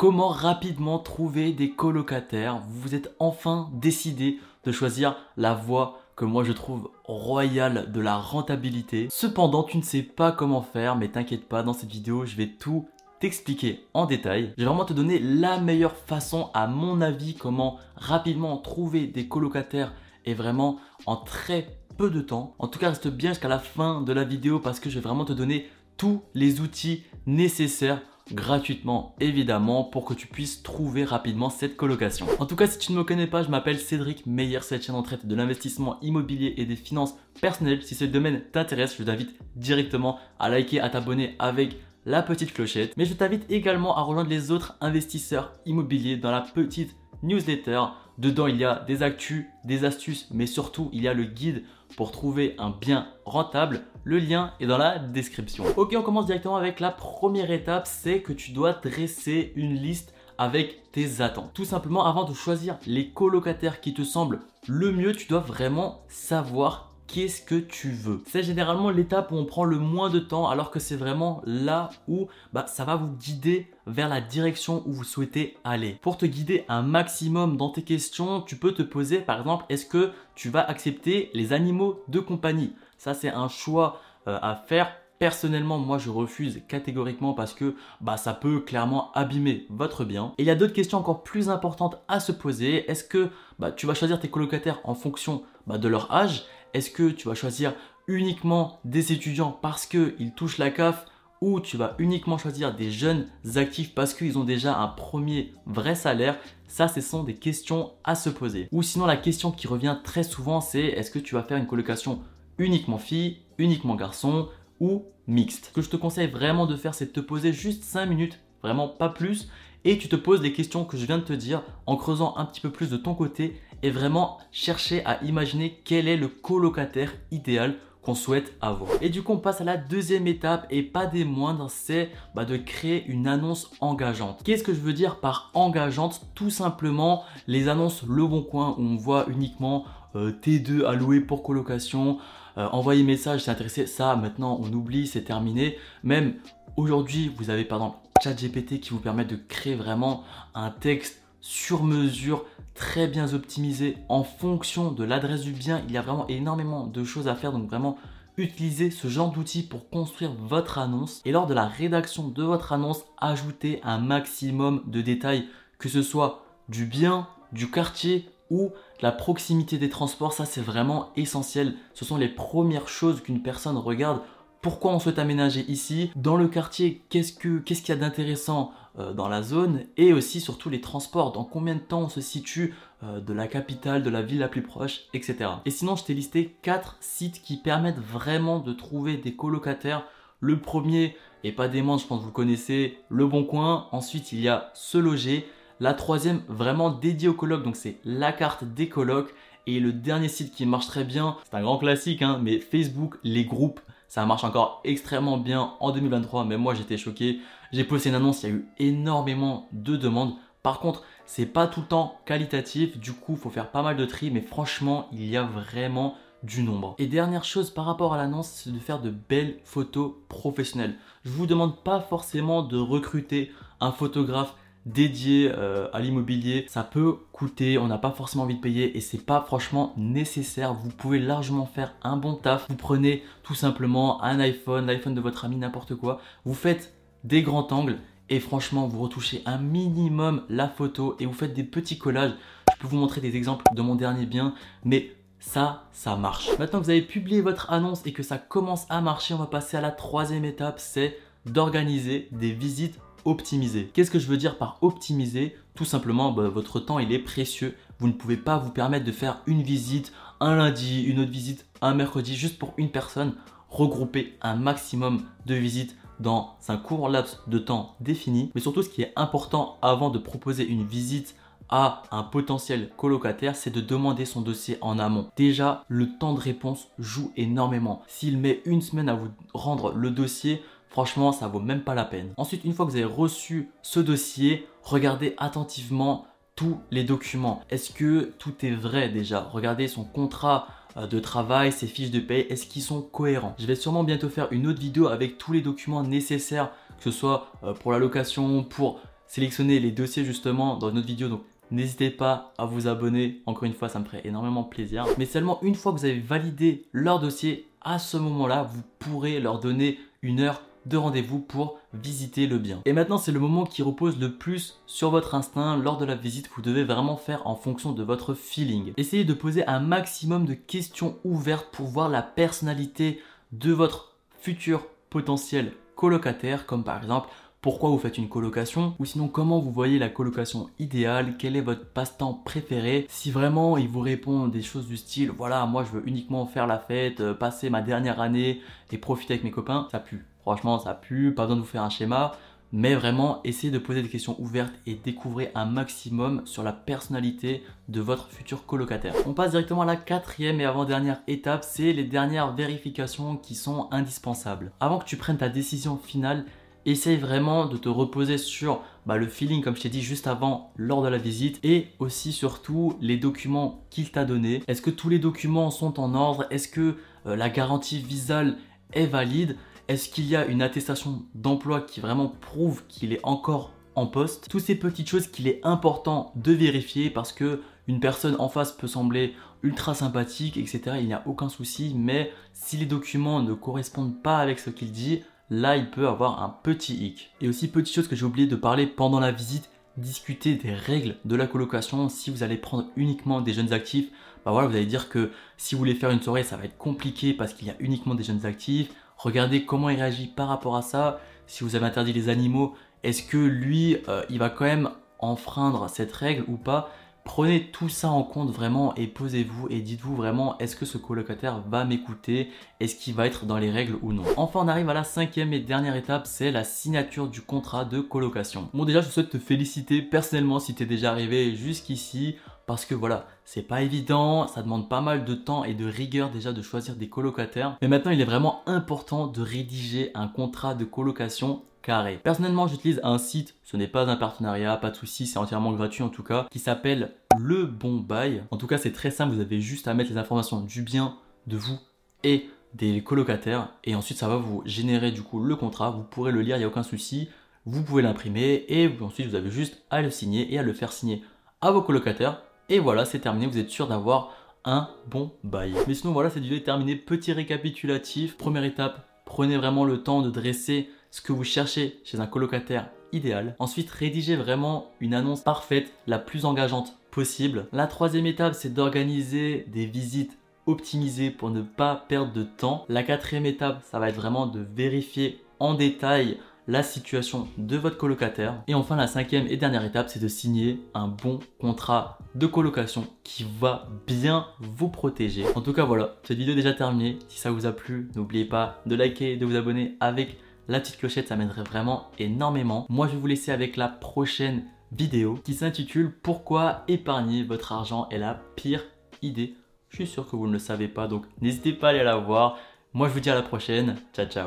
Comment rapidement trouver des colocataires? Vous vous êtes enfin décidé de choisir la voie que moi je trouve royale de la rentabilité. Cependant, tu ne sais pas comment faire, mais t'inquiète pas, dans cette vidéo, je vais tout t'expliquer en détail. Je vais vraiment te donner la meilleure façon, à mon avis, comment rapidement trouver des colocataires et vraiment en très peu de temps. En tout cas, reste bien jusqu'à la fin de la vidéo parce que je vais vraiment te donner tous les outils nécessaires gratuitement évidemment pour que tu puisses trouver rapidement cette colocation. En tout cas si tu ne me connais pas je m'appelle Cédric Meyer, cette chaîne en traite de l'investissement immobilier et des finances personnelles. Si ce domaine t'intéresse je t'invite directement à liker, à t'abonner avec la petite clochette. Mais je t'invite également à rejoindre les autres investisseurs immobiliers dans la petite newsletter. Dedans, il y a des actus, des astuces, mais surtout, il y a le guide pour trouver un bien rentable. Le lien est dans la description. Ok, on commence directement avec la première étape, c'est que tu dois dresser une liste avec tes attentes. Tout simplement, avant de choisir les colocataires qui te semblent le mieux, tu dois vraiment savoir qu'est-ce que tu veux. C'est généralement l'étape où on prend le moins de temps alors que c'est vraiment là où bah, ça va vous guider vers la direction où vous souhaitez aller. Pour te guider un maximum dans tes questions, tu peux te poser par exemple, est-ce que tu vas accepter les animaux de compagnie? Ça c'est un choix euh, à faire Personnellement, moi je refuse catégoriquement parce que bah, ça peut clairement abîmer votre bien. Et il y a d'autres questions encore plus importantes à se poser. Est-ce que bah, tu vas choisir tes colocataires en fonction bah, de leur âge? Est-ce que tu vas choisir uniquement des étudiants parce qu'ils touchent la CAF ou tu vas uniquement choisir des jeunes actifs parce qu'ils ont déjà un premier vrai salaire? Ça, ce sont des questions à se poser. Ou sinon, la question qui revient très souvent, c'est est-ce que tu vas faire une colocation uniquement fille, uniquement garçon ou mixte? Ce que je te conseille vraiment de faire, c'est de te poser juste 5 minutes, vraiment pas plus, et tu te poses les questions que je viens de te dire en creusant un petit peu plus de ton côté et vraiment chercher à imaginer quel est le colocataire idéal qu'on souhaite avoir. Et du coup, on passe à la deuxième étape et pas des moindres, c'est bah, de créer une annonce engageante. Qu'est-ce que je veux dire par engageante? Tout simplement les annonces Le Bon Coin où on voit uniquement euh, T2 alloué pour colocation, euh, envoyer message, c'est intéressé, ça maintenant on oublie, c'est terminé. Même aujourd'hui, vous avez par exemple ChatGPT qui vous permet de créer vraiment un texte sur mesure, très bien optimisé en fonction de l'adresse du bien. Il y a vraiment énormément de choses à faire, donc vraiment utilisez ce genre d'outils pour construire votre annonce. Et lors de la rédaction de votre annonce, ajoutez un maximum de détails, que ce soit du bien, du quartier ou la proximité des transports. Ça, c'est vraiment essentiel. Ce sont les premières choses qu'une personne regarde pourquoi on souhaite aménager ici, dans le quartier, qu'est-ce qu'il y a d'intéressant? Dans la zone, et aussi surtout les transports, dans combien de temps on se situe euh, de la capitale, de la ville la plus proche, etc. Et sinon, je t'ai listé 4 sites qui permettent vraiment de trouver des colocataires. Le premier, et pas des moindres, je pense que vous connaissez, Le Bon Coin. Ensuite, il y a Se Loger. La troisième, vraiment dédiée aux colocs, donc c'est la carte des colocs. Et le dernier site qui marche très bien, c'est un grand classique, hein, mais Facebook, les groupes. Ça marche encore extrêmement bien en 2023, mais moi j'étais choqué. J'ai posté une annonce, il y a eu énormément de demandes. Par contre, c'est pas tout le temps qualitatif, du coup, il faut faire pas mal de tri, mais franchement, il y a vraiment du nombre. Et dernière chose par rapport à l'annonce, c'est de faire de belles photos professionnelles. Je vous demande pas forcément de recruter un photographe dédié euh, à l'immobilier, ça peut coûter, on n'a pas forcément envie de payer et c'est pas franchement nécessaire. Vous pouvez largement faire un bon taf. Vous prenez tout simplement un iPhone, l'iPhone de votre ami, n'importe quoi. Vous faites des grands angles et franchement vous retouchez un minimum la photo et vous faites des petits collages. Je peux vous montrer des exemples de mon dernier bien, mais ça, ça marche. Maintenant que vous avez publié votre annonce et que ça commence à marcher, on va passer à la troisième étape, c'est d'organiser des visites optimiser. Qu'est-ce que je veux dire par optimiser? Tout simplement, bah, votre temps il est précieux. Vous ne pouvez pas vous permettre de faire une visite un lundi, une autre visite un mercredi juste pour une personne. Regrouper un maximum de visites dans un court laps de temps défini. Mais surtout, ce qui est important avant de proposer une visite à un potentiel colocataire, c'est de demander son dossier en amont. Déjà, le temps de réponse joue énormément. S'il met une semaine à vous rendre le dossier, Franchement, ça vaut même pas la peine. Ensuite, une fois que vous avez reçu ce dossier, regardez attentivement tous les documents. Est-ce que tout est vrai déjà? Regardez son contrat euh, de travail, ses fiches de paye, est-ce qu'ils sont cohérents? Je vais sûrement bientôt faire une autre vidéo avec tous les documents nécessaires, que ce soit euh, pour la location, pour sélectionner les dossiers justement dans notre vidéo. Donc N'hésitez pas à vous abonner, encore une fois ça me ferait énormément plaisir. Mais seulement une fois que vous avez validé leur dossier, à ce moment-là, vous pourrez leur donner une heure de rendez-vous pour visiter le bien. Et maintenant, c'est le moment qui repose le plus sur votre instinct. Lors de la visite, vous devez vraiment faire en fonction de votre feeling. Essayez de poser un maximum de questions ouvertes pour voir la personnalité de votre futur potentiel colocataire, comme par exemple pourquoi vous faites une colocation ou sinon comment vous voyez la colocation idéale, quel est votre passe-temps préféré. Si vraiment il vous répond des choses du style voilà moi je veux uniquement faire la fête, euh, passer ma dernière année et profiter avec mes copains, ça pue. Franchement ça pue, pas besoin de vous faire un schéma. Mais vraiment, essayez de poser des questions ouvertes et découvrez un maximum sur la personnalité de votre futur colocataire. On passe directement à la quatrième et avant-dernière étape, c'est les dernières vérifications qui sont indispensables. Avant que tu prennes ta décision finale, essaye vraiment de te reposer sur bah, le feeling, comme je t'ai dit juste avant, lors de la visite, et aussi surtout les documents qu'il t'a donné. Est-ce que tous les documents sont en ordre? Est-ce que euh, la garantie visale est valide? Est-ce qu'il y a une attestation d'emploi qui vraiment prouve qu'il est encore en poste? Toutes ces petites choses qu'il est important de vérifier parce que une personne en face peut sembler ultra sympathique, etc. Il n'y a aucun souci, mais si les documents ne correspondent pas avec ce qu'il dit, là il peut avoir un petit hic. Et aussi petite chose que j'ai oublié de parler pendant la visite, discuter des règles de la colocation. Si vous allez prendre uniquement des jeunes actifs, bah voilà, vous allez dire que si vous voulez faire une soirée, ça va être compliqué parce qu'il y a uniquement des jeunes actifs. Regardez comment il réagit par rapport à ça. Si vous avez interdit les animaux, est-ce que lui, euh, il va quand même enfreindre cette règle ou pas? Prenez tout ça en compte vraiment et posez-vous et dites-vous vraiment est-ce que ce colocataire va m'écouter? Est-ce qu'il va être dans les règles ou non? Enfin on arrive à la cinquième et dernière étape, c'est la signature du contrat de colocation. Bon déjà je souhaite te féliciter personnellement si tu es déjà arrivé jusqu'ici parce que voilà, c'est pas évident, ça demande pas mal de temps et de rigueur déjà de choisir des colocataires. Mais maintenant, il est vraiment important de rédiger un contrat de colocation carré. Personnellement, j'utilise un site, ce n'est pas un partenariat, pas de souci, c'est entièrement gratuit en tout cas, qui s'appelle Le Bon Bail. En tout cas, c'est très simple, vous avez juste à mettre les informations du bien de vous et des colocataires et ensuite ça va vous générer du coup le contrat, vous pourrez le lire, il n'y a aucun souci. Vous pouvez l'imprimer et ensuite vous avez juste à le signer et à le faire signer à vos colocataires et voilà, c'est terminé, vous êtes sûr d'avoir un bon bail. Mais sinon voilà, cette vidéo est terminée. Petit récapitulatif. Première étape, prenez vraiment le temps de dresser ce que vous cherchez chez un colocataire idéal. Ensuite, rédigez vraiment une annonce parfaite, la plus engageante possible. La troisième étape, c'est d'organiser des visites optimisées pour ne pas perdre de temps. La quatrième étape, ça va être vraiment de vérifier en détail la situation de votre colocataire. Et enfin, la cinquième et dernière étape, c'est de signer un bon contrat de colocation qui va bien vous protéger. En tout cas, voilà, cette vidéo est déjà terminée. Si ça vous a plu, n'oubliez pas de liker de vous abonner avec la petite clochette, ça m'aiderait vraiment énormément. Moi, je vais vous laisser avec la prochaine vidéo qui s'intitule Pourquoi épargner votre argent? Est la pire idée. Je suis sûr que vous ne le savez pas, donc n'hésitez pas à aller la voir. Moi, je vous dis à la prochaine. Ciao, ciao.